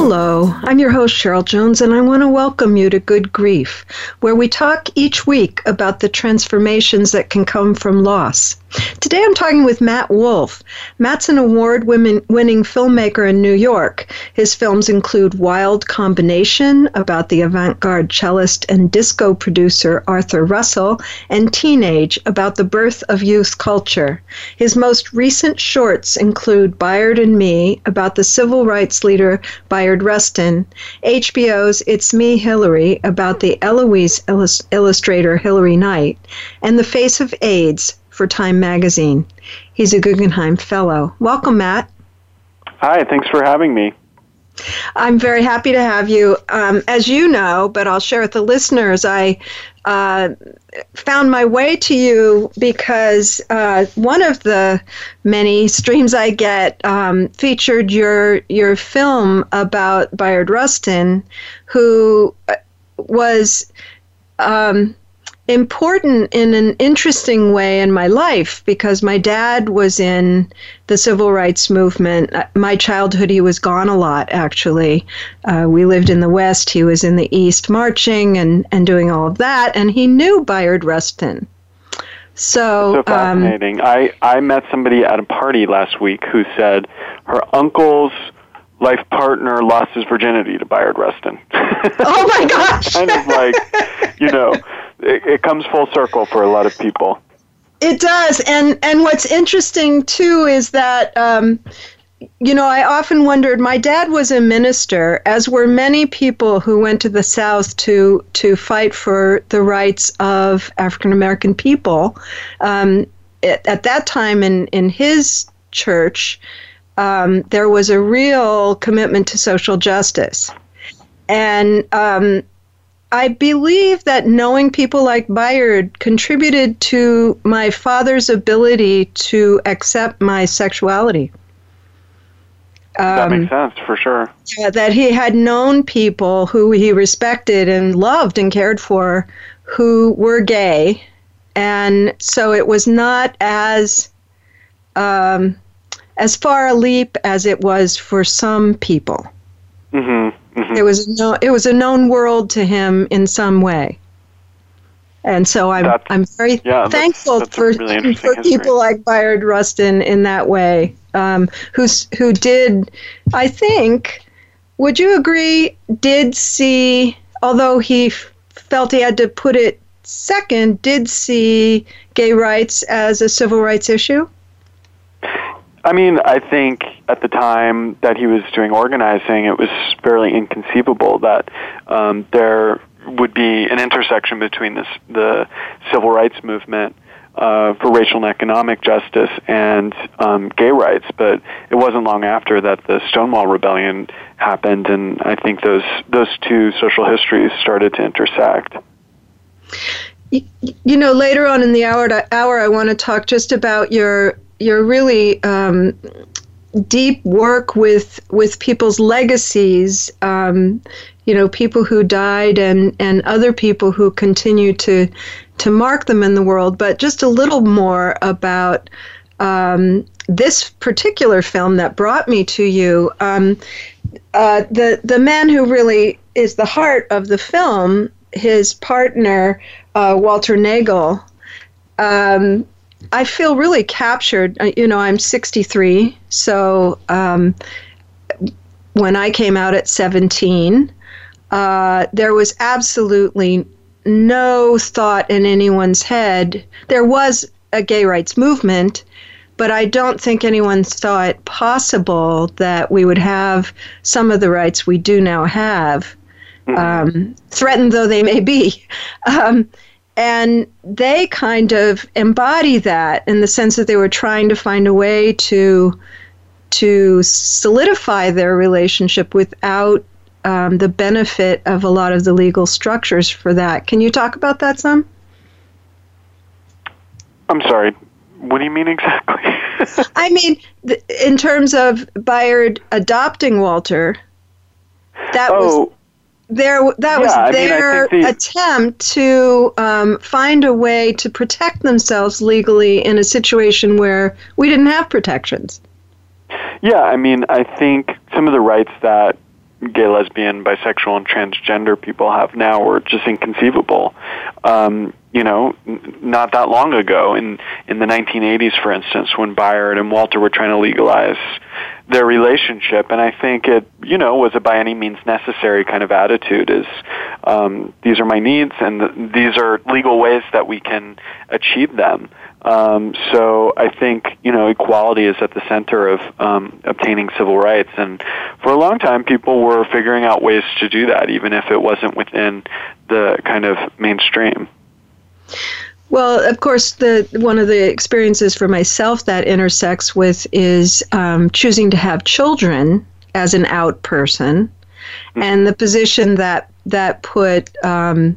Hello, I'm your host, Cheryl Jones, and I want to welcome you to Good Grief, where we talk each week about the transformations that can come from loss. Today I'm talking with Matt Wolf. Matt's an award winning filmmaker in New York. His films include Wild Combination, about the avant garde cellist and disco producer Arthur Russell, and Teenage, about the birth of youth culture. His most recent shorts include Bayard and Me, about the civil rights leader Bayard Rustin, HBO's It's Me, Hilary, about the Eloise illustrator Hilary Knight, and The Face of AIDS, for Time Magazine. He's a Guggenheim Fellow. Welcome, Matt. Hi, thanks for having me. I'm very happy to have you. Um, as you know, but I'll share with the listeners, I uh, found my way to you because uh, one of the many streams I get um, featured your your film about Bayard Rustin, who uh, was um, important in an interesting way in my life because my dad was in the civil rights movement. Uh, my childhood, he was gone a lot, actually. Uh, we lived in the West, he was in the East marching and, and doing all of that, and he knew Bayard Rustin. So, so fascinating. Um, I, I met somebody at a party last week who said her uncle's life partner lost his virginity to Bayard Rustin. Oh my gosh! kind of like, you know, it, it comes full circle for a lot of people. It does, and and what's interesting too is that. Um, you know, I often wondered. My dad was a minister, as were many people who went to the South to to fight for the rights of African American people. Um, at, at, that time, in in his church, um, there was a real commitment to social justice, and um, I believe that knowing people like Bayard contributed to my father's ability to accept my sexuality. Um, that makes sense for sure. Yeah, that he had known people who he respected and loved and cared for who were gay. And so it was not as um, as far a leap as it was for some people. Mm-hmm. Mm-hmm. It was no, it was a known world to him in some way. And so I'm that's, I'm very yeah, thankful that's, for really for people like Bayard Rustin in that way, um, who's who did, I think, would you agree, did see, although he felt he had to put it second, did see gay rights as a civil rights issue? I mean, I think at the time that he was doing organizing, it was fairly inconceivable that um, there would be an intersection between this, the civil rights movement uh, for racial and economic justice and um, gay rights. But it wasn't long after that the Stonewall Rebellion happened, and I think those those two social histories started to intersect. You know, later on in the hour, hour, I want to talk just about your your really um, deep work with with people's legacies. Um, you know, people who died and and other people who continue to to mark them in the world. But just a little more about um, this particular film that brought me to you. Um, uh, the the man who really is the heart of the film, his partner uh, Walter Naegle. Um, I feel really captured. Uh, you know, I'm 63, so um, when I came out at 17, uh, there was absolutely no thought in anyone's head. There was a gay rights movement, but I don't think anyone saw it possible that we would have some of the rights we do now have, mm-hmm. um, threatened though they may be. Um, and they kind of embody that in the sense that they were trying to find a way to to solidify their relationship without um, the benefit of a lot of the legal structures for that. Can you talk about that some? I'm sorry. What do you mean exactly? I mean, th- in terms of Bayard adopting Walter, that oh, was their that was Yeah, mean, I their the- attempt to um, find a way to protect themselves legally in a situation where we didn't have protections. Yeah, I mean, I think some of the rights that gay, lesbian, bisexual, and transgender people have now were just inconceivable. Um, you know, n- not that long ago, in in the 1980s, for instance, when Bayard and Walter were trying to legalize their relationship, and I think it, you know, was a by any means necessary kind of attitude. Is um, these are my needs, and th- these are legal ways that we can achieve them. Um, so I think you know equality is at the center of um, obtaining civil rights, and for a long time, people were figuring out ways to do that, even if it wasn't within the kind of mainstream. Well, of course, the one of the experiences for myself that intersects with is um, choosing to have children as an out person, and the position that that put um,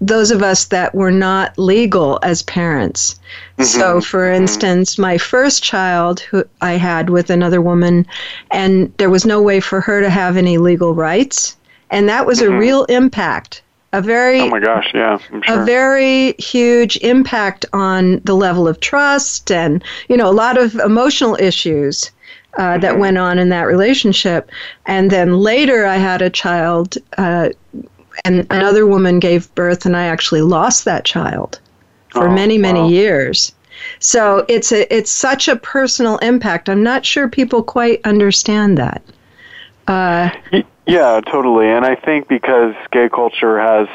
those of us that were not legal as parents. So, for instance, my first child who I had with another woman, and there was no way for her to have any legal rights, and that was a real impact. A very Oh my gosh, yeah, I'm sure. a very huge impact on the level of trust and you know a lot of emotional issues uh, that went on in that relationship and then later i had a child uh, and another woman gave birth and i actually lost that child for Oh, many many wow. years so it's a it's such a personal impact i'm not sure people quite understand that uh, Yeah, totally. And I think because gay culture has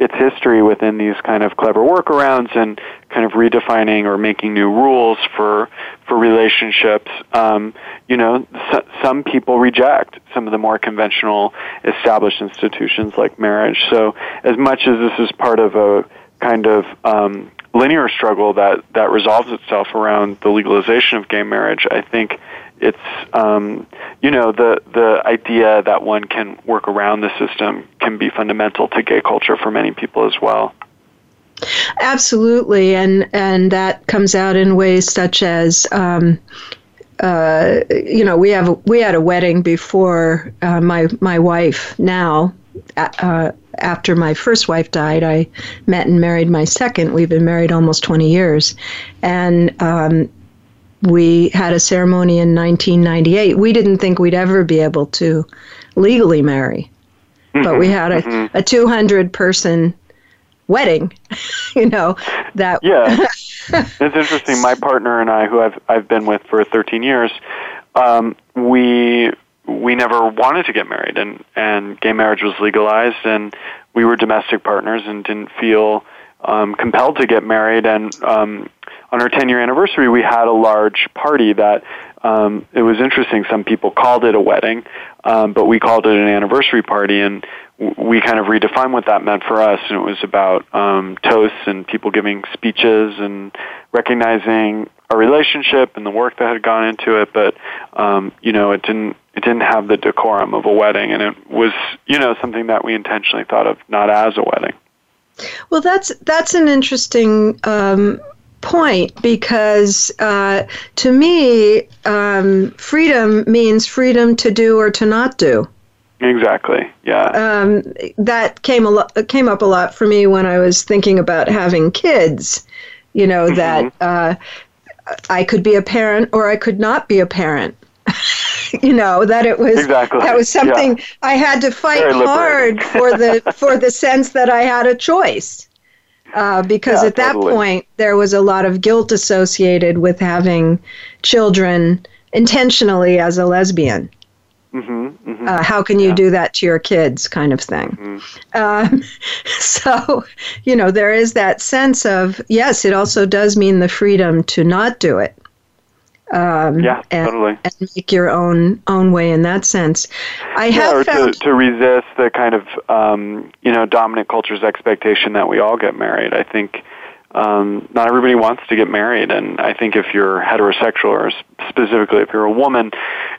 its history within these kind of clever workarounds and kind of redefining or making new rules for for relationships, um, you know, s- some people reject some of the more conventional established institutions like marriage. So, as much as this is part of a kind of um, linear struggle that that resolves itself around the legalization of gay marriage, I think it's um, you know the the idea that one can work around the system can be fundamental to gay culture for many people as well. Absolutely, and and that comes out in ways such as, um, uh, you know, we have we had a wedding before uh, my my wife. Now, uh, after my first wife died, I met and married my second. We've been married almost twenty years, and. Um, we had a ceremony in 1998. We didn't think we'd ever be able to legally marry, but we had a, a 200 person wedding, you know, that Yeah, it's interesting. My partner and I, who I've I've been with for 13 years, um, we we never wanted to get married, and and gay marriage was legalized, and we were domestic partners and didn't feel um, compelled to get married. And um, on our 10 year anniversary, we had a large party that um, it was interesting. Some people called it a wedding, um, but we called it an anniversary party, and we kind of redefined what that meant for us. And it was about um, toasts and people giving speeches and recognizing our relationship and the work that had gone into it. But um, you know, it didn't it didn't have the decorum of a wedding, and it was you know something that we intentionally thought of not as a wedding. Well, that's that's an interesting um, point because uh, to me, um, freedom means freedom to do or to not do. Exactly. Yeah. Um, that came a lot came up a lot for me when I was thinking about having kids. You know that uh, I could be a parent or I could not be a parent. you know that it was Exactly, that was something I had to fight hard for the for the sense that I had a choice. Uh, because Yeah, at that point there was a lot of guilt associated with having children intentionally as a lesbian. hmm hmm Uh, how can you Yeah. do that to your kids, kind of thing. Mhm. Um, so, you know, there is that sense of yes, it also does mean the freedom to not do it. Um, Yeah, and, totally. and make your own own way in that sense. I Yeah, have or found to, to resist the kind of um, you know dominant culture's expectation that we all get married. I think um, not everybody wants to get married, and I think if you're heterosexual, or specifically if you're a woman,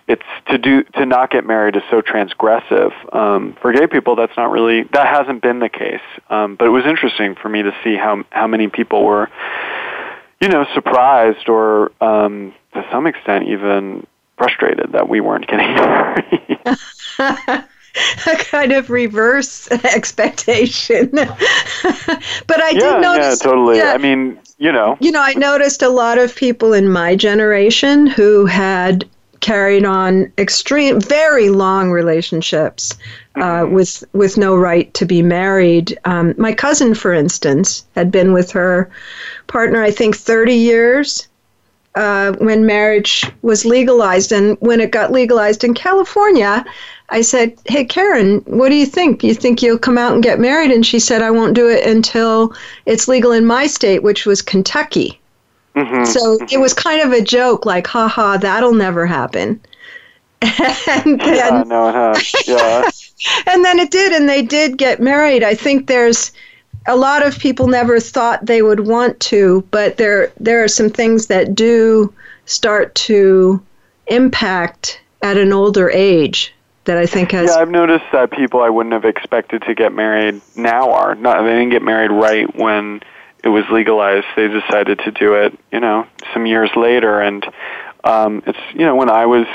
it's to do to not get married is so transgressive. Um, for gay people, that's not really that hasn't been the case. Um, but it was interesting for me to see how how many people were, you know, surprised or um, to some extent even frustrated that we weren't getting married. a kind of reverse expectation. but I yeah, did notice. Yeah, totally. Yeah, I mean, you know. You know, I noticed a lot of people in my generation who had carried on extreme, very long relationships uh, mm-hmm. with with no right to be married. Um, my cousin, for instance, had been with her partner, I think, thirty years. Uh, when marriage was legalized, and when it got legalized in California, I said, Hey, Karen, what do you think? You think you'll come out and get married? And she said, I won't do it until it's legal in my state, which was Kentucky. Mm-hmm. So it was kind of a joke, like, haha, that'll never happen. and then, yeah, no, it has. Yeah. and then it did, and they did get married. I think there's a lot of people never thought they would want to, but there there are some things that do start to impact at an older age that I think has. Yeah, I've noticed that people I wouldn't have expected to get married now are not. They didn't get married right when it was legalized. They decided to do it, you know, some years later. And um, it's you know when I was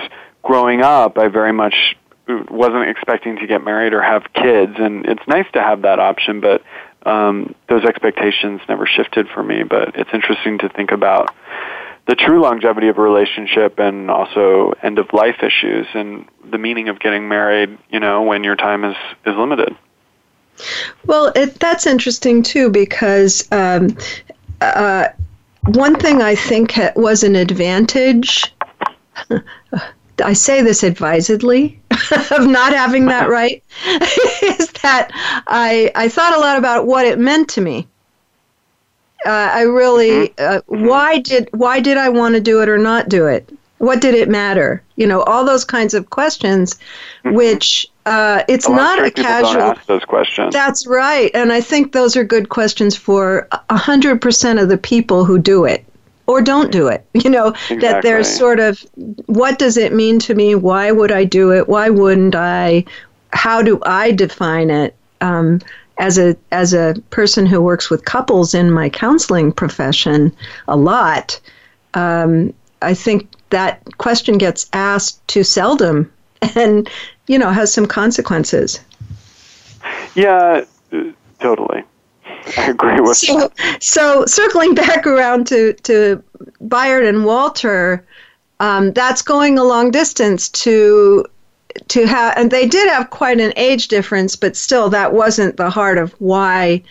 growing up, I very much wasn't expecting to get married or have kids, and it's nice to have that option, but. Um, those expectations never shifted for me, but it's interesting to think about the true longevity of a relationship and also end of life issues and the meaning of getting married, you know, when your time is, is limited. Well, it, that's interesting too because um, uh, one thing I think was an advantage. I say this advisedly of not having that right is that I I thought a lot about what it meant to me uh, I really, mm-hmm. uh, why did why did I want to do it or not do it? What did it matter? You know, all those kinds of questions, mm-hmm. which uh, it's a not a casual. Don't ask those questions. That's right, and I think those are good questions for hundred percent of the people who do it or don't do it. You know, exactly. that there's sort of what does it mean to me? Why would I do it? Why wouldn't I? How do I define it? Um, as a as a person who works with couples in my counseling profession a lot, um, I think that question gets asked too seldom, and you know has some consequences. Yeah, totally. I agree with so, that. So circling back around to to Bayard and Walter, um, that's going a long distance to to have, and they did have quite an age difference, but still, that wasn't the heart of why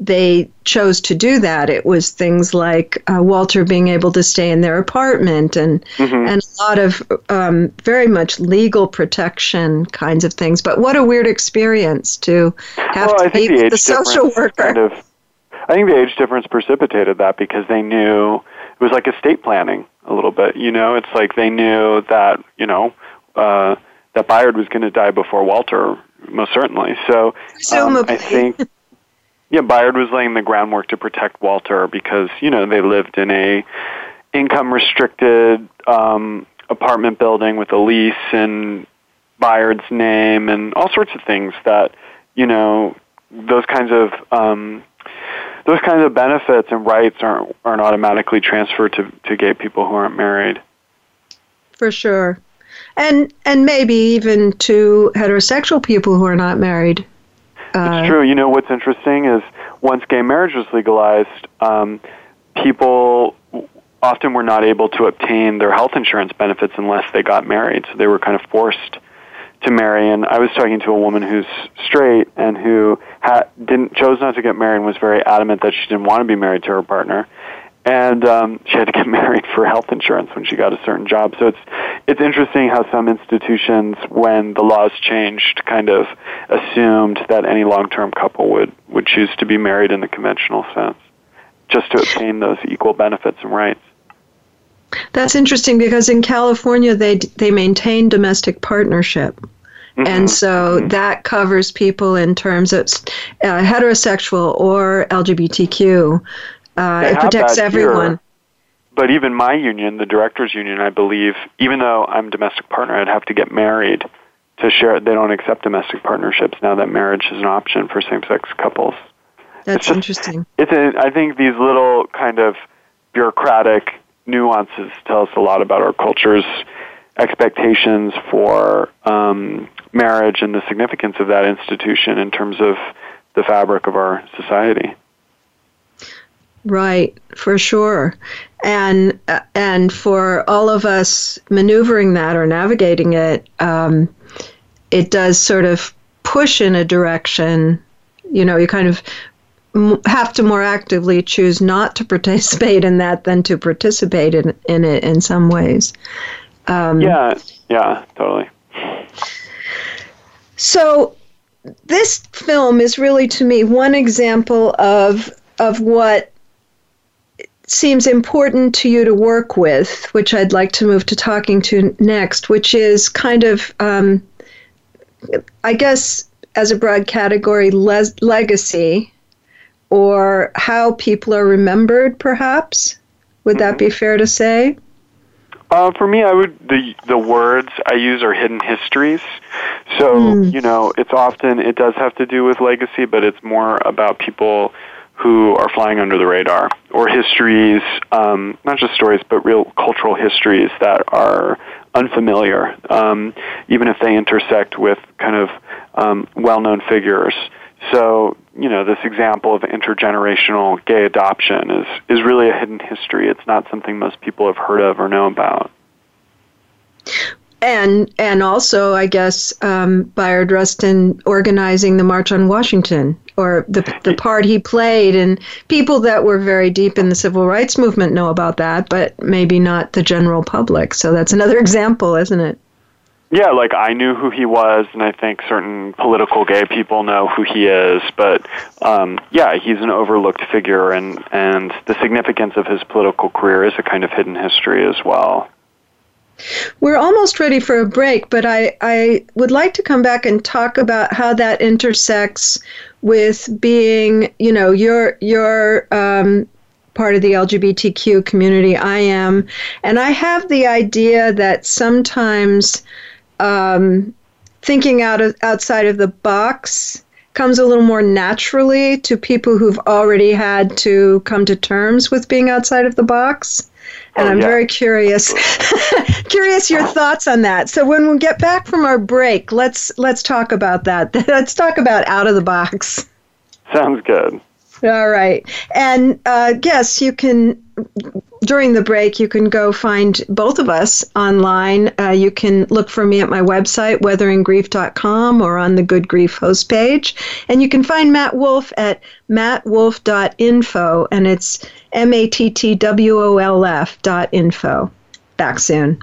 they chose to do that. It was things like uh, Walter being able to stay in their apartment and mm-hmm. and a lot of um, very much legal protection kinds of things. But what a weird experience to have well, to be the, the social worker. Kind of, I think the age difference precipitated that because they knew it was like estate planning a little bit. You know, it's like they knew that you know. Uh, that Bayard was going to die before Walter, most certainly. So um, I think, yeah, Bayard was laying the groundwork to protect Walter because you know they lived in a income restricted um, apartment building with a lease and Bayard's name and all sorts of things that you know those kinds of um, those kinds of benefits and rights aren't aren't automatically transferred to, to gay people who aren't married. For sure and and maybe even to heterosexual people who are not married. Uh, it's true. You know what's interesting is once gay marriage was legalized, um, people often were not able to obtain their health insurance benefits unless they got married. So they were kind of forced to marry. And I was talking to a woman who's straight and who ha- didn't chose not to get married and was very adamant that she didn't want to be married to her partner and um, she had to get married for health insurance when she got a certain job. So it's it's interesting how some institutions, when the laws changed, kind of assumed that any long-term couple would would choose to be married in the conventional sense, just to obtain those equal benefits and rights. That's interesting because in California they they maintain domestic partnership. Mm-hmm. And so mm-hmm. that covers people in terms of uh, heterosexual or LGBTQ Uh, it protects everyone. Here, but even my union, the directors union, I believe, even though I'm domestic partner, I'd have to get married to share. They don't accept domestic partnerships now that marriage is an option for same-sex couples. That's it's just, interesting. It's a, I think these little kind of bureaucratic nuances tell us a lot about our culture's expectations for um, marriage and the significance of that institution in terms of the fabric of our society. Right, for sure. And uh, and for all of us maneuvering that or navigating it, um, it does sort of push in a direction. You know, you kind of have to more actively choose not to participate in that than to participate in, in it in some ways. Um, yeah, yeah, totally. So, this film is really to me one example of of what seems important to you to work with, which I'd like to move to talking to next, which is kind of, um, I guess, as a broad category, le- legacy or how people are remembered, perhaps. Would that be fair to say? Uh, for me, I would the the words I use are hidden histories. So mm. you know, it's often it does have to do with legacy, but it's more about people who are flying under the radar or histories, um, not just stories, but real cultural histories that are unfamiliar, um, even if they intersect with kind of um, well-known figures. So, you know, this example of intergenerational gay adoption is, is really a hidden history. It's not something most people have heard of or know about. And and also, I guess, um, Bayard Rustin organizing the March on Washington, or the the part he played, and people that were very deep in the civil rights movement know about that, but maybe not the general public. So that's another example, isn't it? Yeah, like I knew who he was, and I think certain political gay people know who he is. But um, yeah, he's an overlooked figure, and and the significance of his political career is a kind of hidden history as well. We're almost ready for a break, but I, I would like to come back and talk about how that intersects with being, you know, your your um, part of the LGBTQ community. I am, and I have the idea that sometimes um, thinking out of, outside of the box comes a little more naturally to people who've already had to come to terms with being outside of the box. Oh, and oh, I'm yeah. very curious curious your thoughts on that. So when we get back from our break, let's let's talk about that. let's talk about out of the box. Sounds good. All right. And uh, yes, you can, during the break, you can go find both of us online. Uh, you can look for me at my website, weatheringgrief.com, or on the Good Grief host page. And you can find Matt Wolf at mattwolf.info, and it's M A T T W O L F dot info. Back soon.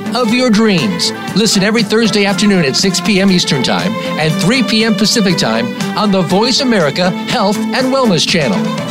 of your dreams. Listen every Thursday afternoon at 6 p.m. Eastern Time and 3 p.m. Pacific Time on the Voice America Health and Wellness Channel.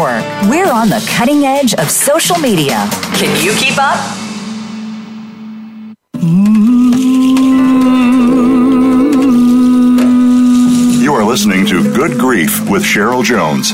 Network. We're on the cutting edge of social media. Can you keep up? You are listening to Good Grief with Cheryl Jones.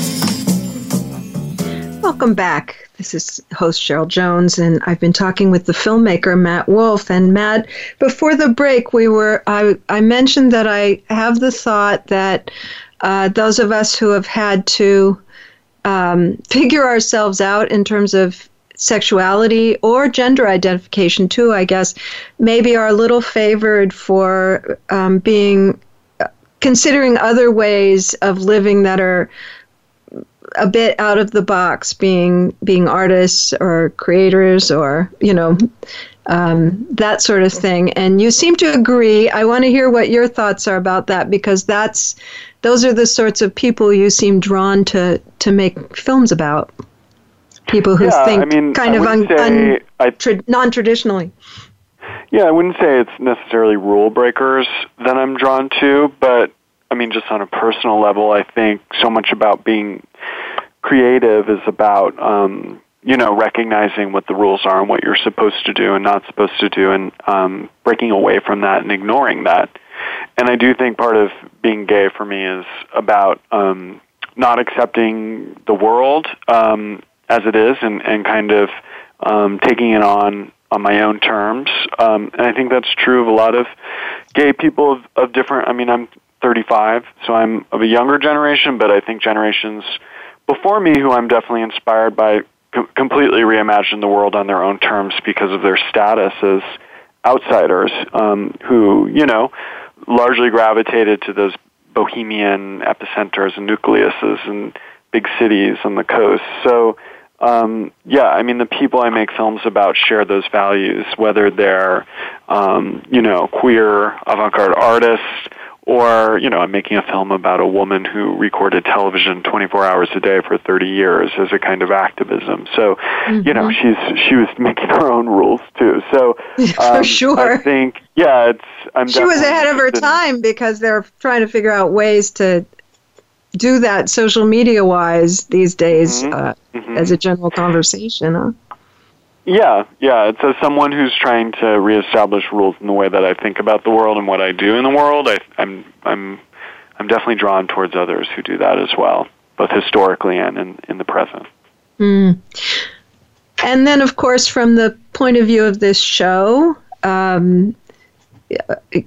Welcome back. This is host Cheryl Jones, and I've been talking with the filmmaker Matt Wolf. And Matt, before the break, we were I I mentioned that I have the thought that uh, those of us who have had to um, figure ourselves out in terms of sexuality or gender identification too, I guess, maybe are a little favored for um, being uh, considering other ways of living that are a bit out of the box being being artists or creators or you know um, that sort of thing. And you seem to agree. I want to hear what your thoughts are about that because that's those are the sorts of people you seem drawn to to make films about. People who Yeah, think I mean, kind I of un, un, I- tra- non-traditionally. Yeah, I wouldn't say it's necessarily rule breakers that I'm drawn to, but I mean, just on a personal level, I think so much about being creative is about, um, you know, recognizing what the rules are and what you're supposed to do and not supposed to do, and um, breaking away from that and ignoring that. And I do think part of being gay for me is about um, not accepting the world um, as it is and, and kind of um, taking it on on my own terms. Um, and I think that's true of a lot of gay people of, of different. I mean, I'm 35, so I'm of a younger generation, but I think generations before me, who I'm definitely inspired by, com- completely reimagine the world on their own terms because of their status as outsiders, um, who you know largely gravitated to those bohemian epicenters and nucleuses and big cities on the coast. So um, yeah, I mean, the people I make films about share those values, whether they're, um, you know, queer avant-garde artists, or you know, I'm making a film about a woman who recorded television 24 hours a day for 30 years as a kind of activism. So, you know, she's she was making her own rules too. So, For um, sure. I think, yeah, it's. I'm she was ahead of her in- time because they're trying to figure out ways to do that social media wise these days uh, as a general conversation. Huh? Yeah, yeah. It's as someone who's trying to reestablish rules in the way that I think about the world and what I do in the world. I, I'm, I'm, I'm definitely drawn towards others who do that as well, both historically and in, in the present. And then, of course, from the point of view of this show, um,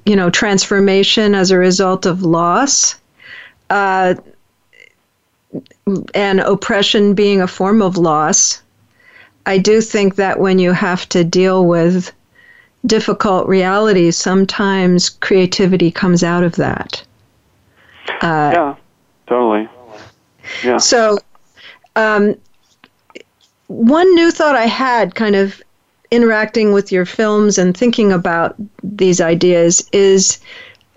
you know, transformation as a result of loss, uh, and oppression being a form of loss. I do think that when you have to deal with difficult realities, sometimes creativity comes out of that. Uh, yeah, totally. Yeah. so, um, one new thought I had, kind of interacting with your films and thinking about these ideas, is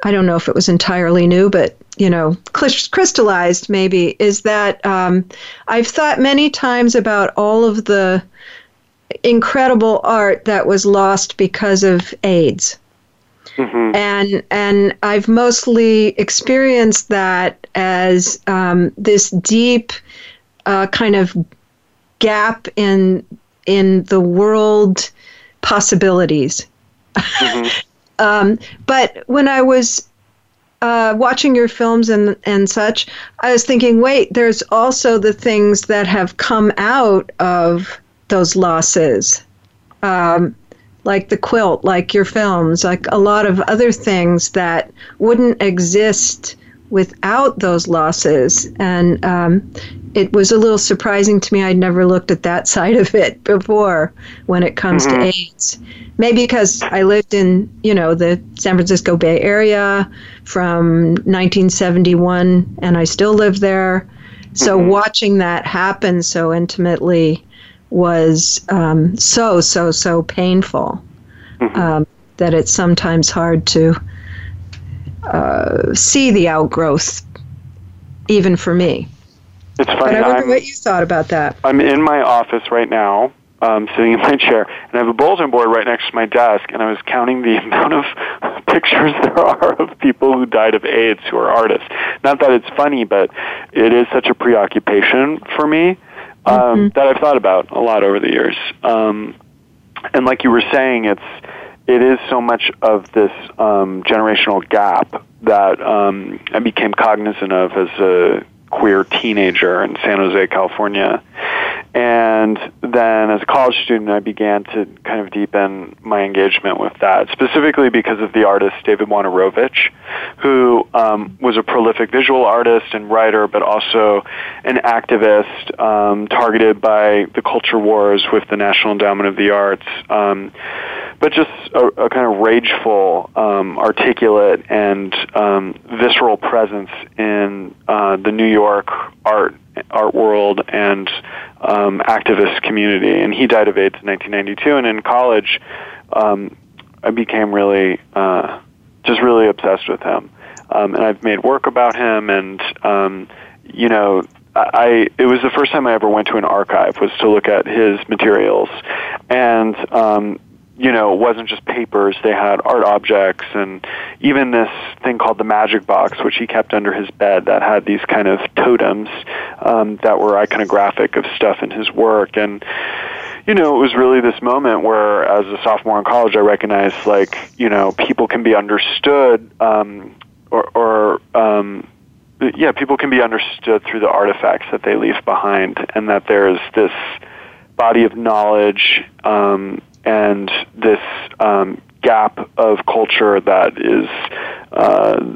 I don't know if it was entirely new, but you know, crystallized maybe, is that um, I've thought many times about all of the incredible art that was lost because of AIDS. And and I've mostly experienced that as um, this deep uh, kind of gap in in the world possibilities. um, but when I was uh, watching your films and and such, I was thinking, wait, there's also the things that have come out of those losses. Um, like the quilt, like your films, like a lot of other things that wouldn't exist without those losses. And um, it was a little surprising to me. I'd never looked at that side of it before when it comes to AIDS. Maybe because I lived in, you know, the San Francisco Bay Area from 1971 and I still live there. So watching that happen so intimately was um, so so so painful um, that it's sometimes hard to uh, see the outgrowth, even for me. It's But funny. I wonder I'm, what you thought about that. I'm in my office right now, um, sitting in my chair, and I have a bulletin board right next to my desk, and I was counting the amount of pictures there are of people who died of AIDS who are artists. Not that it's funny, but it is such a preoccupation for me um, mm-hmm. that I've thought about a lot over the years. Um, and like you were saying, it's it is so much of this um, generational gap that um, I became cognizant of as a queer teenager in San Jose, California. And then as a college student, I began to kind of deepen my engagement with that, specifically because of the artist David Wojnarowicz, who um, was a prolific visual artist and writer, but also an activist um, targeted by the culture wars with the National Endowment of the Arts. Um, but just a, a, kind of rageful, um, articulate, and um, visceral presence in uh, the New York art art world and um, activist community. And he died of AIDS in 1992. And in college, um, I became really, uh, just really obsessed with him. Um, and I've made work about him. And um, you know, I it was the first time I ever went to an archive was to look at his materials, and um, you know, it wasn't just papers. They had art objects and even this thing called the magic box, which he kept under his bed that had these kind of totems um, that were iconographic of stuff in his work. And, you know, it was really this moment where, as a sophomore in college, I recognized, like, you know, people can be understood um, or, or um, yeah, people can be understood through the artifacts that they leave behind, and that there's this body of knowledge um, and this um, gap of culture that is uh,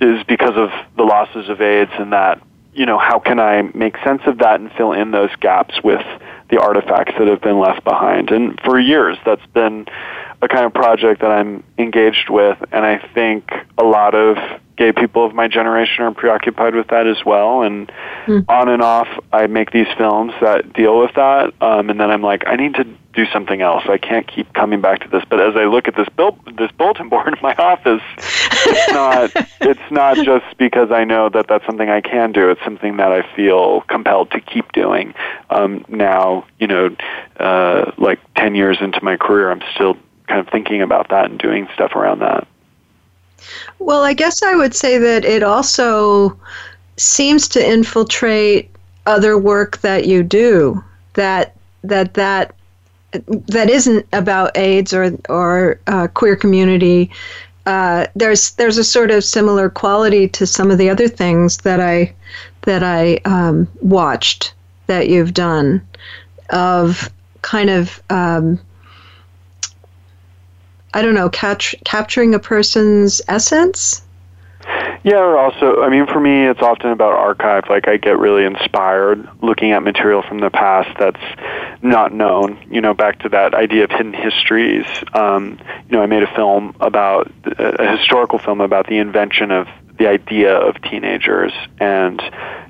is because of the losses of AIDS, and that you know how can I make sense of that and fill in those gaps with the artifacts that have been left behind? And for years, that's been a kind of project that I'm engaged with, and I think a lot of gay people of my generation are preoccupied with that as well. And mm. on and off, I make these films that deal with that, um, and then I'm like, I need to do something else. I can't keep coming back to this. But as I look at this this bulletin board in my office, it's not it's not just because I know that that's something I can do. It's something that I feel compelled to keep doing. Um, now, you know, uh, like ten years into my career, I'm still kind of thinking about that and doing stuff around that. Well, I guess I would say that it also seems to infiltrate other work that you do. That that that that isn't about AIDS or or uh, queer community. Uh, there's there's a sort of similar quality to some of the other things that I that I um, watched that you've done of kind of um, I don't know catch, capturing a person's essence yeah, also, I mean, for me, it's often about archive. Like, I get really inspired looking at material from the past that's not known. You know, back to that idea of hidden histories. Um, you know, I made a film about a historical film about the invention of the idea of teenagers, and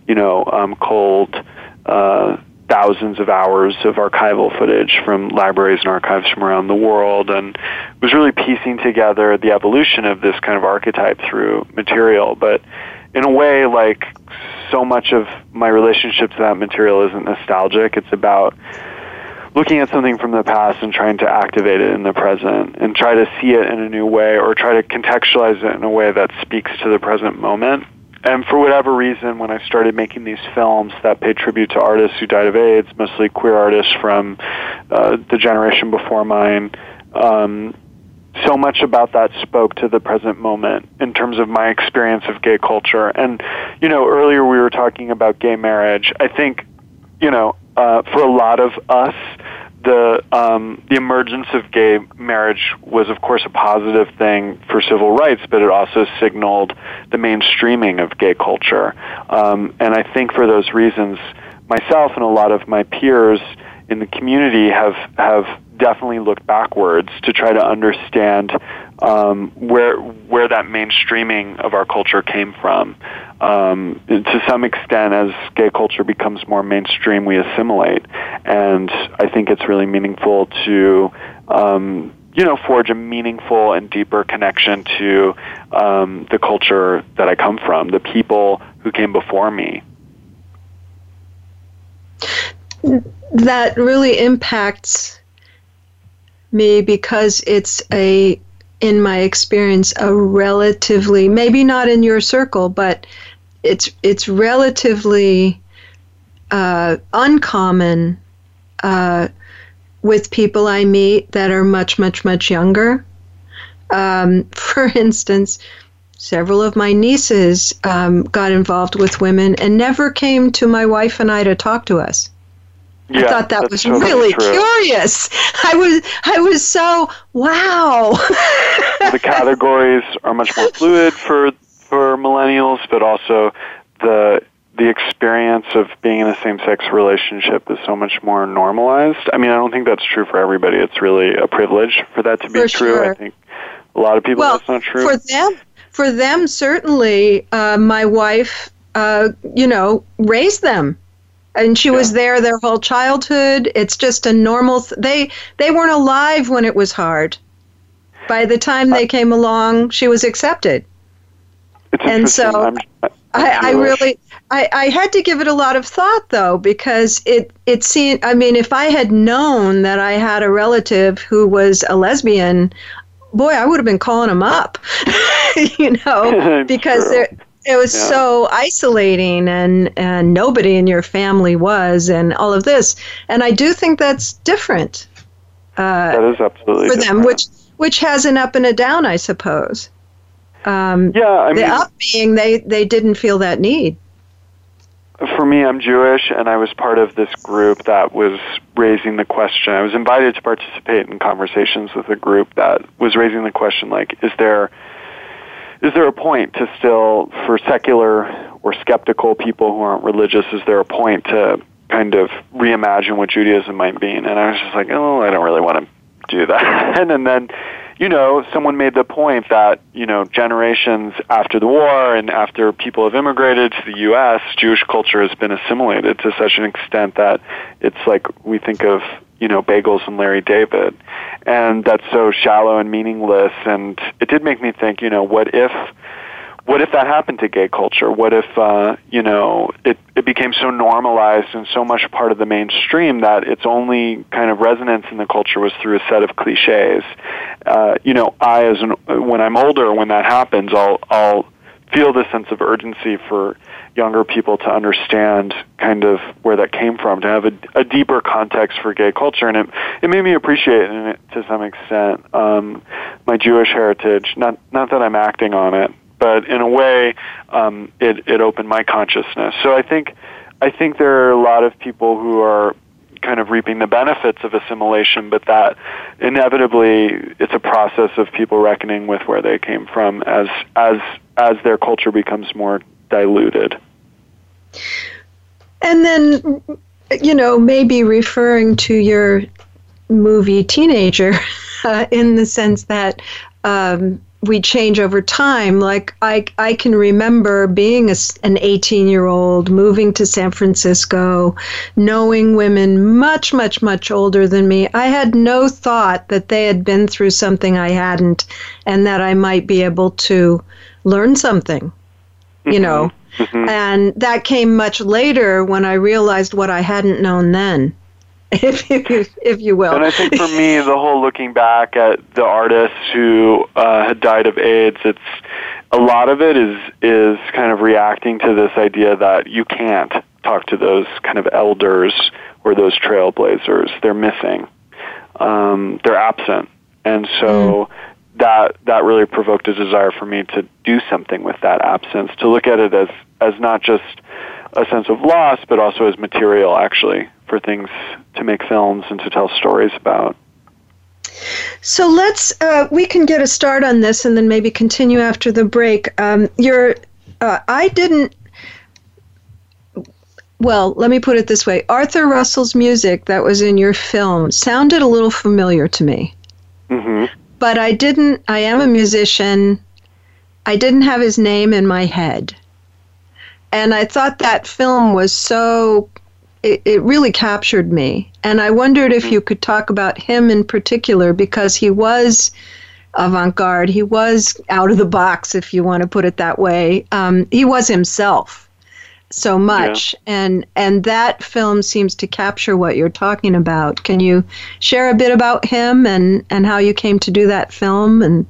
you know, um, cold. Uh, thousands of hours of archival footage from libraries and archives from around the world and was really piecing together the evolution of this kind of archetype through material. But in a way like so much of my relationship to that material isn't nostalgic. It's about looking at something from the past and trying to activate it in the present and try to see it in a new way or try to contextualize it in a way that speaks to the present moment and for whatever reason, when I started making these films that pay tribute to artists who died of AIDS, mostly queer artists from uh, the generation before mine, um, so much about that spoke to the present moment in terms of my experience of gay culture. And, you know, earlier we were talking about gay marriage. I think, you know, uh, for a lot of us, the um, the emergence of gay marriage was, of course, a positive thing for civil rights, but it also signaled the mainstreaming of gay culture. Um, and I think for those reasons, myself and a lot of my peers in the community have have definitely looked backwards to try to understand um, where where that mainstreaming of our culture came from. Um, to some extent, as gay culture becomes more mainstream, we assimilate, and I think it's really meaningful to. Um, you know, forge a meaningful and deeper connection to um, the culture that I come from, the people who came before me. that really impacts me because it's a in my experience a relatively maybe not in your circle but it's it's relatively uh, uncommon uh, with people I meet that are much much much younger. Um, for instance, several of my nieces um, got involved with women and never came to my wife and I to talk to us. Yeah, I thought that was totally really true. curious. I was I was so wow. the categories are much more fluid for for millennials, but also the the experience of being in a same sex relationship is so much more normalized. I mean, I don't think that's true for everybody. It's really a privilege for that to be For true. I think a lot of people well, that's not true. for them, for them certainly, uh, my wife, uh, you know, raised them, and she was there their whole childhood. It's just a normal. Th- they they weren't alive when it was hard. By the time Uh, they came along, she was accepted. it's and so I'm, I'm I, I really I, I had to give it a lot of thought though because it it seemed I mean if I had known that I had a relative who was a lesbian, boy I would have been calling him up, you know, because true. there, it was Yeah. so isolating and and nobody in your family was and all of this and I do think that's different uh, that is absolutely for them which which has an up and a down I suppose. Um, yeah, I mean, the up being they they didn't feel that need. for me, I'm Jewish, and I was part of this group that was raising the question. I was invited to participate in conversations with a group that was raising the question, like, is there is there a point to still, for secular or skeptical people who aren't religious, is there a point to kind of reimagine what Judaism might be? And I was just like, oh, I don't really want to do that. and then you know, someone made the point that, you know, generations after the war and after people have immigrated to the U.S., Jewish culture has been assimilated to such an extent that it's like we think of, you know, bagels and Larry David. And that's so shallow and meaningless. And it did make me think, you know, what if what if that happened to gay culture? What if uh, you know it, it became so normalized and so much part of the mainstream that its only kind of resonance in the culture was through a set of cliches? Uh, you know, I as an, when I'm older, when that happens, I'll I'll feel this sense of urgency for younger people to understand kind of where that came from, to have a, a deeper context for gay culture, and it it made me appreciate it to some extent um, my Jewish heritage. Not not that I'm acting on it, but in a way, um, it it opened my consciousness. So I think I think there are a lot of people who are kind of reaping the benefits of assimilation, but that inevitably it's a process of people reckoning with where they came from as as as their culture becomes more diluted. And then, you know, maybe referring to your movie Teenager uh, in the sense that um, we change over time. Like, I, I can remember being a an 18 year old, moving to San Francisco, knowing women much, much, much older than me. I had no thought that they had been through something I hadn't and that I might be able to learn something, you know. Mhm. And that came much later when I realized what I hadn't known then, if you, if you will. And I think for me, the whole looking back at the artists who uh, had died of AIDS, it's a lot of it is is kind of reacting to this idea that you can't talk to those kind of elders or those trailblazers. They're missing. Um, they're absent, and so. That that really provoked a desire for me to do something with that absence, to look at it as as not just a sense of loss, but also as material, actually, for things to make films and to tell stories about. So let's uh, we can get a start on this and then maybe continue after the break. Um, you're, uh, I didn't. Well, let me put it this way: Arthur Russell's music that was in your film sounded a little familiar to me, mm-hmm. but I didn't. I am a musician. I didn't have his name in my head, and I thought that film was so. It, it really captured me, and I wondered if you could talk about him in particular because he was avant-garde. He was out of the box, if you want to put it that way. Um, he was himself. so much yeah. and and that film seems to capture what you're talking about can you share a bit about him and and how you came to do that film and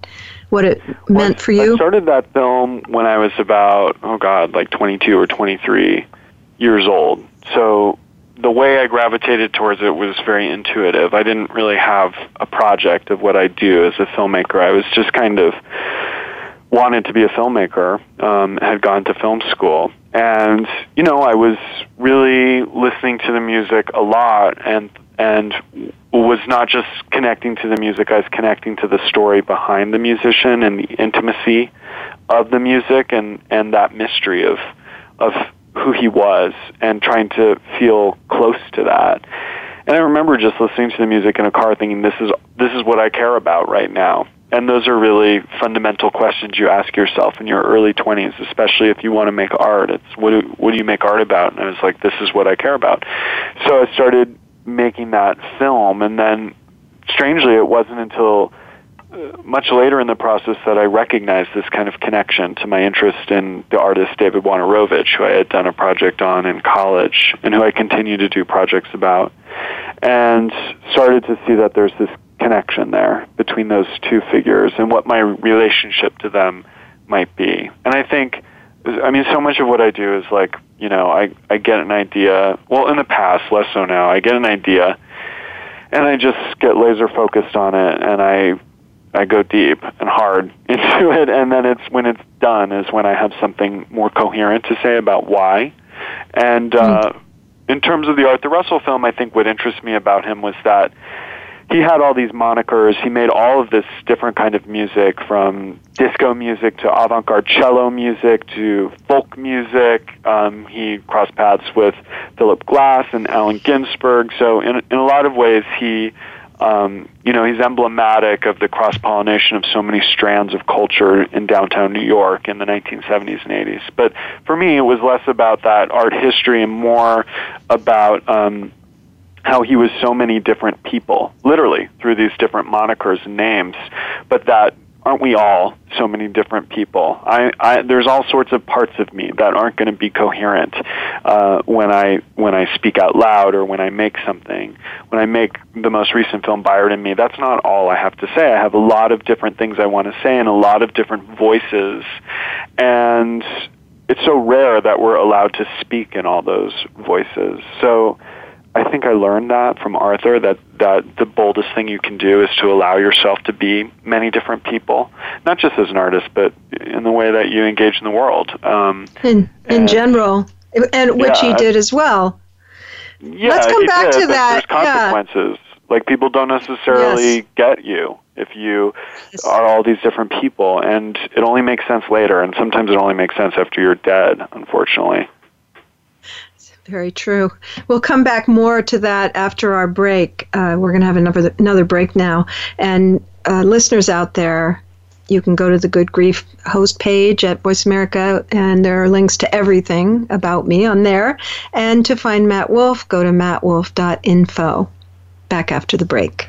what it well, meant for you i started that film when i was about oh god like 22 or 23 years old so the way i gravitated towards it was very intuitive i didn't really have a project of what i do as a filmmaker i was just kind of wanted to be a filmmaker, um, had gone to film school. And, you know, I was really listening to the music a lot and and was not just connecting to the music, I was connecting to the story behind the musician and the intimacy of the music and, and that mystery of of who he was and trying to feel close to that. And I remember just listening to the music in a car thinking this is this is what I care about right now and those are really fundamental questions you ask yourself in your early 20s, especially if you want to make art. It's what do, what do you make art about? And I was like, this is what I care about. So I started making that film, and then strangely, it wasn't until Uh, much later in the process that I recognized this kind of connection to my interest in the artist David Wojnarowicz, who I had done a project on in college and who I continue to do projects about, and started to see that there's this connection there between those two figures and what my relationship to them might be. And I think, I mean, so much of what I do is like, you know, I, I get an idea, well, in the past, less so now, I get an idea and I just get laser focused on it and I, I go deep and hard into it. And then it's when it's done is when I have something more coherent to say about why. And, uh, mm. in terms of the Arthur Russell film, I think what interests me about him was that he had all these monikers. He made all of this different kind of music, from disco music to avant-garde cello music to folk music. Um, he crossed paths with Philip Glass and Allen Ginsberg. So in in a lot of ways, he um, you know, he's emblematic of the cross pollination of so many strands of culture in downtown New York in the 1970s and 80s. But for me, it was less about that art history and more about um, how he was so many different people, literally through these different monikers and names, but that aren't we all so many different people? I, I there's all sorts of parts of me that aren't going to be coherent uh, when I when I speak out loud or when I make something. When I make the most recent film, Bayard and Me, that's not all I have to say. I have a lot of different things I want to say and a lot of different voices, and it's so rare that we're allowed to speak in all those voices. So I think I learned that from Arthur that that the boldest thing you can do is to allow yourself to be many different people, not just as an artist, but in the way that you engage in the world. Um, in in and, general, and which yeah, he did as well. Yeah, let's come back did, to that. There's consequences. Yeah. Like people don't necessarily yes. get you if you yes. are all these different people, and it only makes sense later. And sometimes it only makes sense after you're dead, unfortunately. Very true. We'll come back more to that after our break. Uh, we're going to have another another break now, and uh, listeners out there, you can go to the Good Grief host page at Voice America, and there are links to everything about me on there. And to find Matt Wolf, go to mattwolf.info. Back after the break.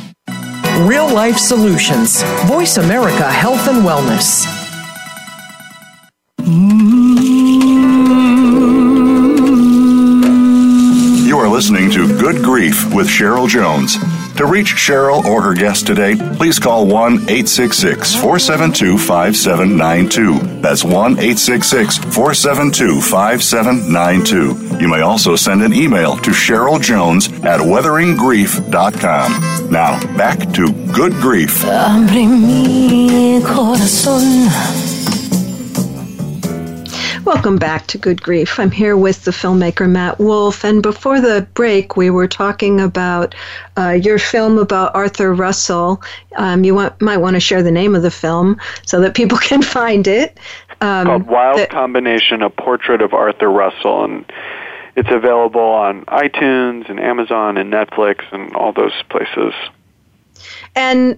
real life solutions. Voice America Health and Wellness. You are listening to Good Grief with Cheryl Jones. To reach Cheryl or her guest today, please call 1 866 472 5792. That's 1 866 472 5792. You may also send an email to Cheryl Jones at weatheringgrief.com. Now, back to Good Grief. Welcome back to Good Grief. I'm here with the filmmaker Matt Wolf, and before the break, we were talking about uh, your film about Arthur Russell. Um, you want, might want to share the name of the film so that people can find it. Um, called Wild the, Combination: A Portrait of Arthur Russell, and it's available on iTunes and Amazon and Netflix and all those places. And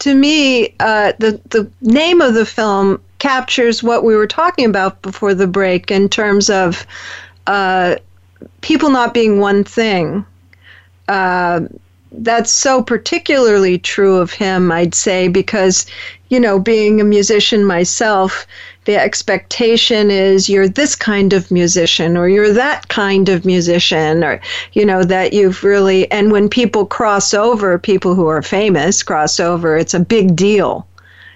to me, uh, the the name of the film captures what we were talking about before the break in terms of uh, people not being one thing. Uh, that's so particularly true of him, I'd say, because, you know, being a musician myself, the expectation is you're this kind of musician or you're that kind of musician or, you know, that you've really, and when people cross over, people who are famous cross over, it's a big deal.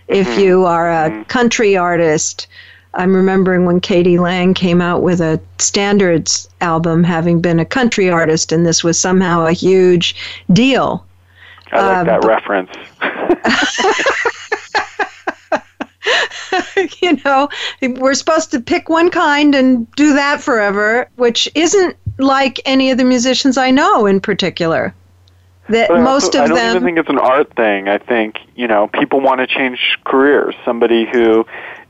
If mm-hmm. you are a mm-hmm. country artist, I'm remembering when k.d. lang came out with a standards album, having been a country artist, and this was somehow a huge deal. I like um, that reference. you know, we're supposed to pick one kind and do that forever, which isn't like any of the musicians I know in particular that but most of them. I don't even think it's an art thing. I think you know people want to change careers. Somebody who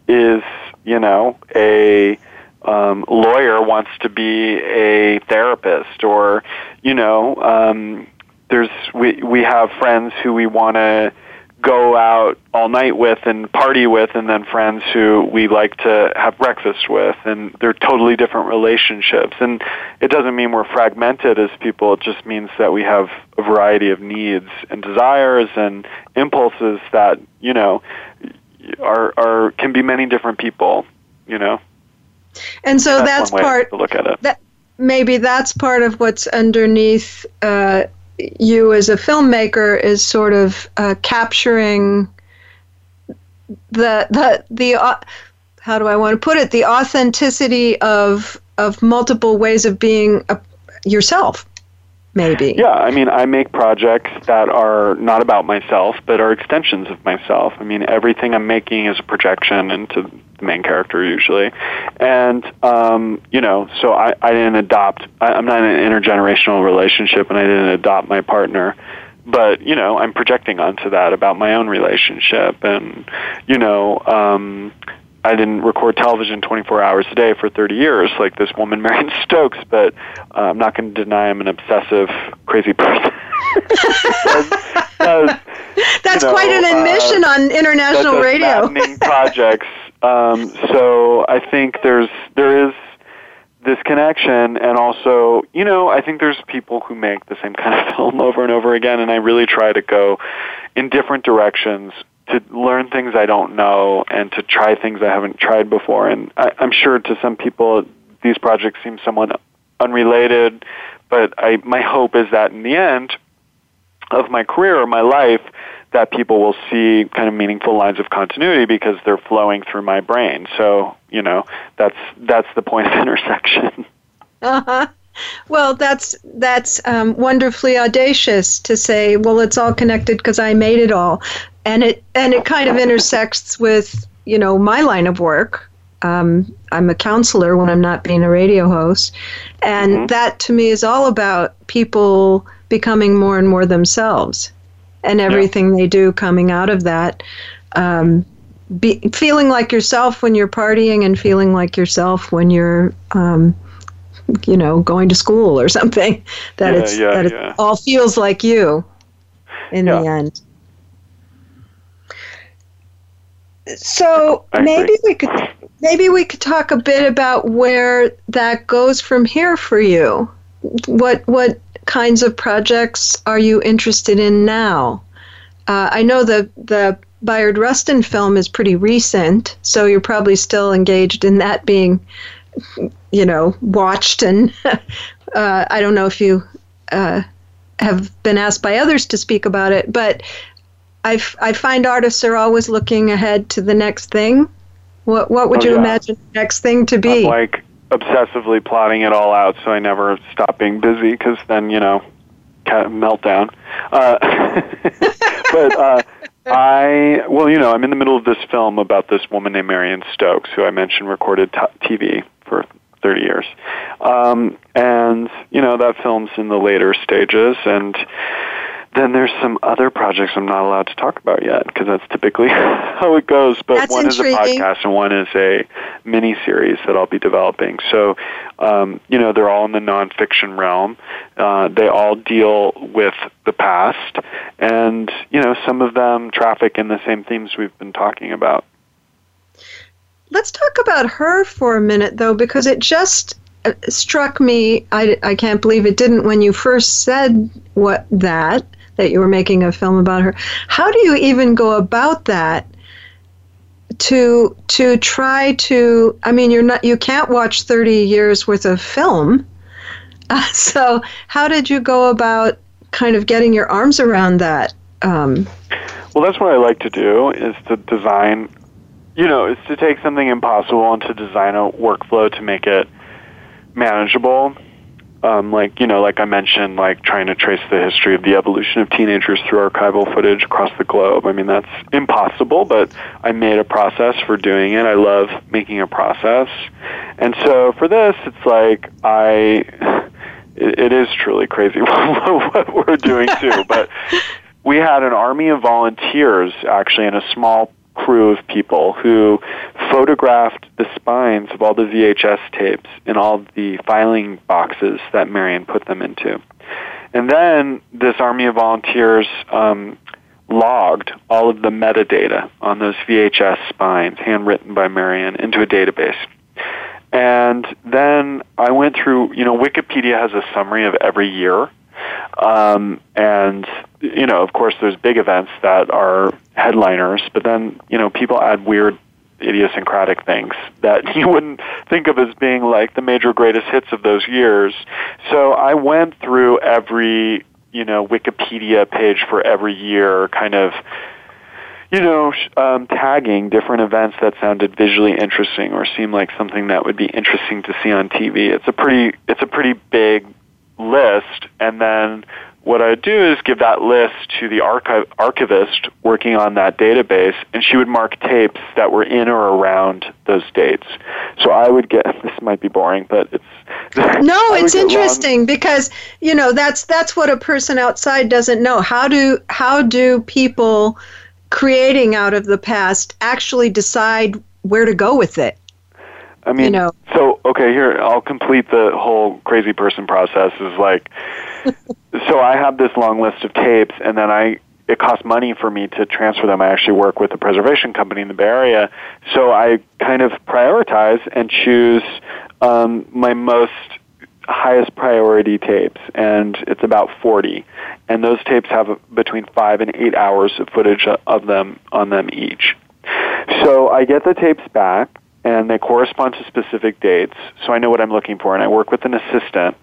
is you know a um, lawyer wants to be a therapist, or you know, um, there's we we have friends who we want to go out all night with and party with and then friends who we like to have breakfast with. And they're totally different relationships. And it doesn't mean we're fragmented as people. It just means that we have a variety of needs and desires and impulses that you know are are can be many different people you know? And so that's, that's part to look at it. that maybe that's part of what's underneath uh, you as a filmmaker is sort of uh, capturing the the the uh, how do I want to put it? The authenticity of of multiple ways of being a, yourself maybe. Yeah i mean i make projects that are not about myself but are extensions of myself. I mean everything i'm making is a projection into main character usually, and um, you know, so I, I didn't adopt. I, I'm not in an intergenerational relationship, and I didn't adopt my partner. But you know, I'm projecting onto that about my own relationship, and you know, um, I didn't record television 24 hours a day for 30 years like this woman Marion Stokes, but uh, I'm not going to deny I'm an obsessive, crazy person. that's, that's you know, quite an admission uh, on international radio. projects um, so I think there's there is this connection, and also, you know, I think there's people who make the same kind of film over and over again, and I really try to go in different directions to learn things I don't know and to try things I haven't tried before. And I, I'm sure to some people these projects seem somewhat unrelated, but I my hope is that in the end of my career or my life that people will see kind of meaningful lines of continuity because they're flowing through my brain. So, you know, that's that's the point of intersection. Uh-huh. Well, that's that's um, wonderfully audacious to say. Well, it's all connected because I made it all, and it and it kind of intersects with you know my line of work. Um, I'm a counselor when I'm not being a radio host, and mm-hmm. that to me is all about people becoming more and more themselves and everything yeah. they do coming out of that. Um, be, feeling like yourself when you're partying and feeling like yourself when you're, um, you know, going to school or something. That yeah, it's yeah, that it all feels like you in the end. So maybe we could maybe we could talk a bit about where that goes from here for you. What what kinds of projects are you interested in now? Uh, I know the the Bayard Rustin film is pretty recent, so you're probably still engaged in that being, you know, watched and uh, I don't know if you uh, have been asked by others to speak about it, but I, f- I find artists are always looking ahead to the next thing. What what would Oh, you yeah. imagine the next thing to be? Like obsessively plotting it all out so I never stop being busy because then, you know, meltdown. Uh, but uh, I, well, you know, I'm in the middle of this film about this woman named Marion Stokes, who I mentioned recorded t- TV for 30 years. Um, and, you know, that film's in the later stages. And then there's some other projects I'm not allowed to talk about yet because that's typically how it goes. But That's one intriguing. is a podcast and one is a mini series that I'll be developing. So, um, you know, they're all in the nonfiction realm. Uh, they all deal with the past, and you know, some of them traffic in the same themes we've been talking about. Let's talk about her for a minute, though, because it just uh, struck me. I, I can't believe it didn't when you first said what that that you were making a film about her. How do you even go about that? To to try to, I mean, you're not you can't watch thirty years worth of film. Uh, so how did you go about kind of getting your arms around that? Um, Well, that's what I like to do is to design, you know, is to take something impossible and to design a workflow to make it manageable. Um, like you know, like I mentioned, like trying to trace the history of the evolution of teenagers through archival footage across the globe. I mean, that's impossible, but I made a process for doing it. I love making a process, and so for this, it's like I. It, it is truly crazy what we're doing too, but we had an army of volunteers actually and a small crew of people who photographed the spines of all the VHS tapes in all the filing boxes that Marion put them into. And then this army of volunteers um, logged all of the metadata on those VHS spines, handwritten by Marion, into a database. And then I went through, you know, Wikipedia has a summary of every year. Um, and, you know, of course, there's big events that are headliners, but then, you know, people add weird idiosyncratic things that you wouldn't think of as being like the major greatest hits of those years. So I went through every, you know, Wikipedia page for every year, kind of you know, um, tagging different events that sounded visually interesting or seemed like something that would be interesting to see on TV. It's a pretty, it's a pretty big list, and then what I would do is give that list to the archive, archivist working on that database, and she would mark tapes that were in or around those dates. So I would get this might be boring, but it's No, it's get long- interesting because you know that's that's what a person outside doesn't know. How do how do people creating out of the past actually decide where to go with it? I mean, you know. so okay, here I'll complete the whole crazy person process. Is like, so I have this long list of tapes, and then I it costs money for me to transfer them. I actually work with a preservation company in the Bay Area, so I kind of prioritize and choose um, my most highest priority tapes, and it's about 40. And those tapes have between five and eight hours of footage of them on them each. So I get the tapes back, and they correspond to specific dates, so I know what I'm looking for, and I work with an assistant.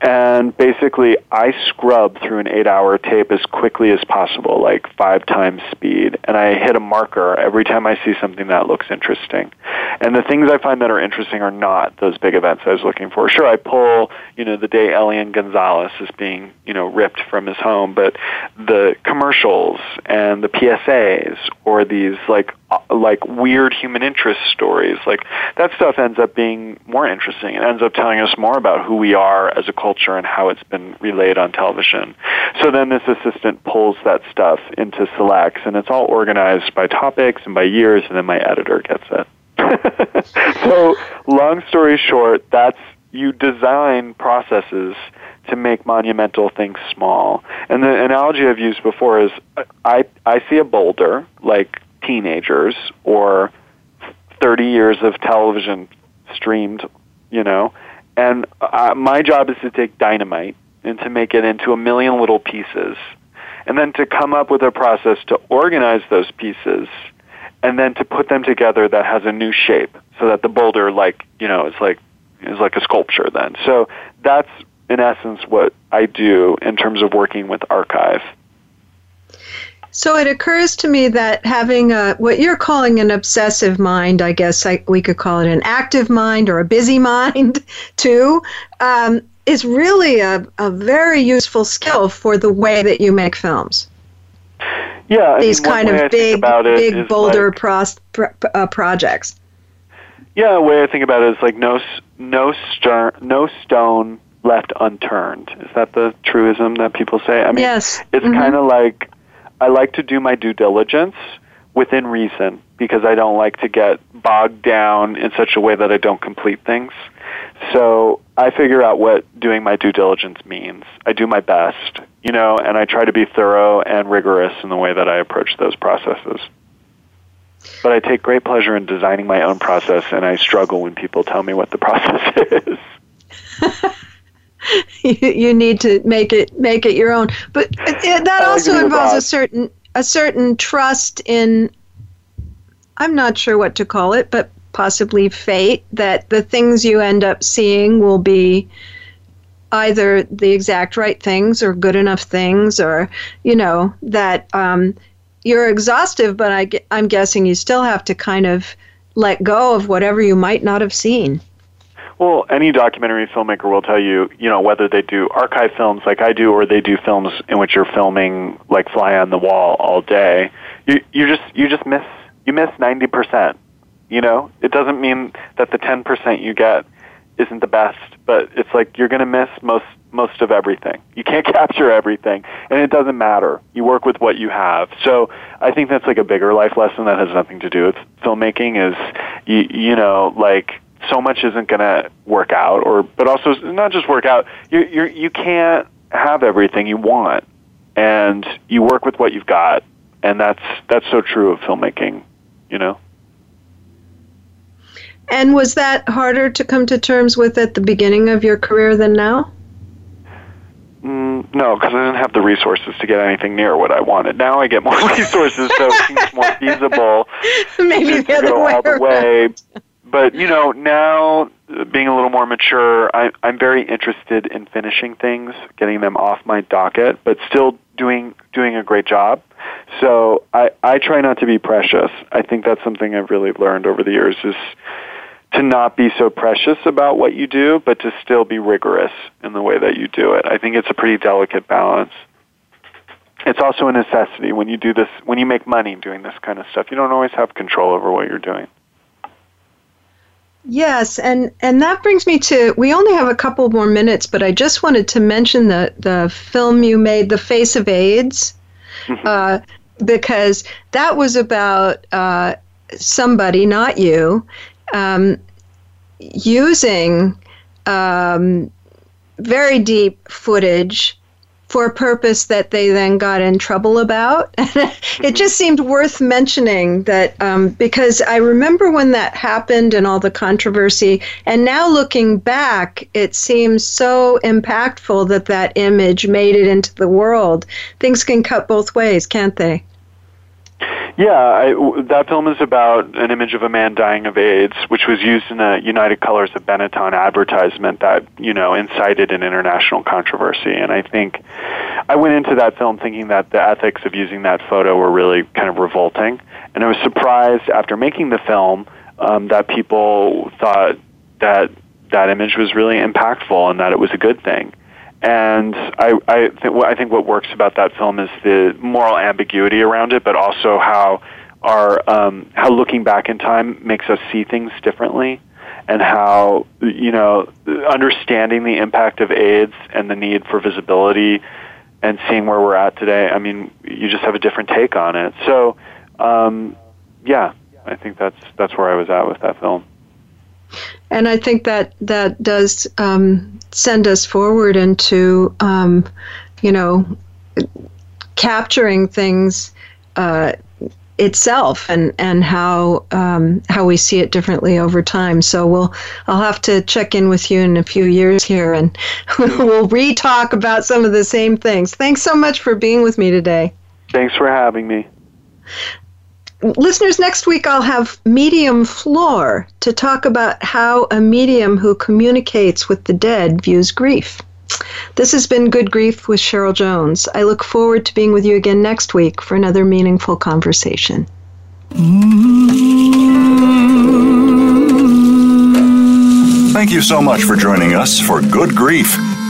And basically, I scrub through an eight hour tape as quickly as possible, like five times speed. And I hit a marker every time I see something that looks interesting. And the things I find that are interesting are not those big events I was looking for. Sure, I pull, you know, the day Elian Gonzalez is being, you know, ripped from his home, but the commercials and the PSAs or these like Uh, like weird human interest stories, like that stuff ends up being more interesting. It ends up telling us more about who we are as a culture and how it's been relayed on television. So then this assistant pulls that stuff into selects, and it's all organized by topics and by years, and then my editor gets it. so, long story short, that's you design processes to make monumental things small. And the analogy I've used before is I I see a boulder like teenagers or 30 years of television streamed, you know, and uh, my job is to take dynamite and to make it into a million little pieces and then to come up with a process to organize those pieces and then to put them together that has a new shape so that the boulder like you know is like is like a sculpture then so that's in essence, what I do in terms of working with archive. So it occurs to me that having a what you're calling an obsessive mind, I guess I, we could call it an active mind or a busy mind, too, um, is really a, a very useful skill for the way that you make films. Yeah, I these mean, kind of big, big boulder like, pros, pro, uh, projects. Yeah, the way I think about it is like no, no, stern, no stone left unturned. Is that the truism that people say? I mean, yes. It's mm-hmm. kind of like I like to do my due diligence within reason because I don't like to get bogged down in such a way that I don't complete things. So I figure out what doing my due diligence means. I do my best, you know, and I try to be thorough and rigorous in the way that I approach those processes. But I take great pleasure in designing my own process, and I struggle when people tell me what the process is. you, need to make it make it your own. But it, that also involves a certain a certain trust in. I'm not sure what to call it, but possibly fate that the things you end up seeing will be either the exact right things or good enough things, or you know that um, you're exhaustive. But I, I'm guessing you still have to kind of let go of whatever you might not have seen. Well, any documentary filmmaker will tell you, you know, whether they do archive films like I do or they do films in which you're filming like fly on the wall all day, you you just you just miss you miss 90%. You know, it doesn't mean that the 10% you get isn't the best, but it's like you're going to miss most most of everything. You can't capture everything, and it doesn't matter. You work with what you have. So I think that's like a bigger life lesson that has nothing to do with filmmaking. Is you, you know like so much isn't going to work out, or but also not just work out. You you you can't have everything you want, and you work with what you've got, and that's that's so true of filmmaking. You know. And was that harder to come to terms with at the beginning of your career than now? Mm, no, because I didn't have the resources to get anything near what I wanted. Now I get more resources, so it seems more feasible. Maybe the other go way all the way but you know now uh, being a little more mature I, i'm very interested in finishing things getting them off my docket but still doing doing a great job. So i i try not to be precious. I think that's something i've really learned over the years is to not be so precious about what you do but to still be rigorous in the way that you do it. I think it's a pretty delicate balance. It's also a necessity when you do this when you make money doing this kind of stuff. You don't always have control over what you're doing Yes, and and that brings me to we only have a couple more minutes, but I just wanted to mention the the film you made, The Face of AIDS, mm-hmm. uh, because that was about uh, somebody, not you, um, using um, very deep footage for a purpose that they then got in trouble about. it just seemed worth mentioning that um, because I remember when that happened and all the controversy, and now looking back, it seems so impactful that that image made it into the world. Things can cut both ways, can't they? Yeah, I, that film is about an image of a man dying of AIDS, which was used in a United Colors of Benetton advertisement that you know incited an international controversy. And I think I went into that film thinking that the ethics of using that photo were really kind of revolting, and I was surprised after making the film um, that people thought that that image was really impactful and that it was a good thing. And I, I, th- I think what works about that film is the moral ambiguity around it, but also how our um, how looking back in time makes us see things differently, and how you know understanding the impact of AIDS and the need for visibility, and seeing where we're at today. I mean, you just have a different take on it. So, um, yeah, I think that's that's where I was at with that film and I think that that does um, send us forward into, um, you know, capturing things uh, itself and and how um, how we see it differently over time. So we'll I'll have to check in with you in a few years here, and we'll re-talk about some of the same things. Thanks so much for being with me today. Thanks for having me listeners, next week I'll have Medium Floor to talk about how a medium who communicates with the dead views grief. This has been Good Grief with Cheryl Jones. I look forward to being with you again next week for another meaningful conversation. Thank you so much for joining us for Good Grief.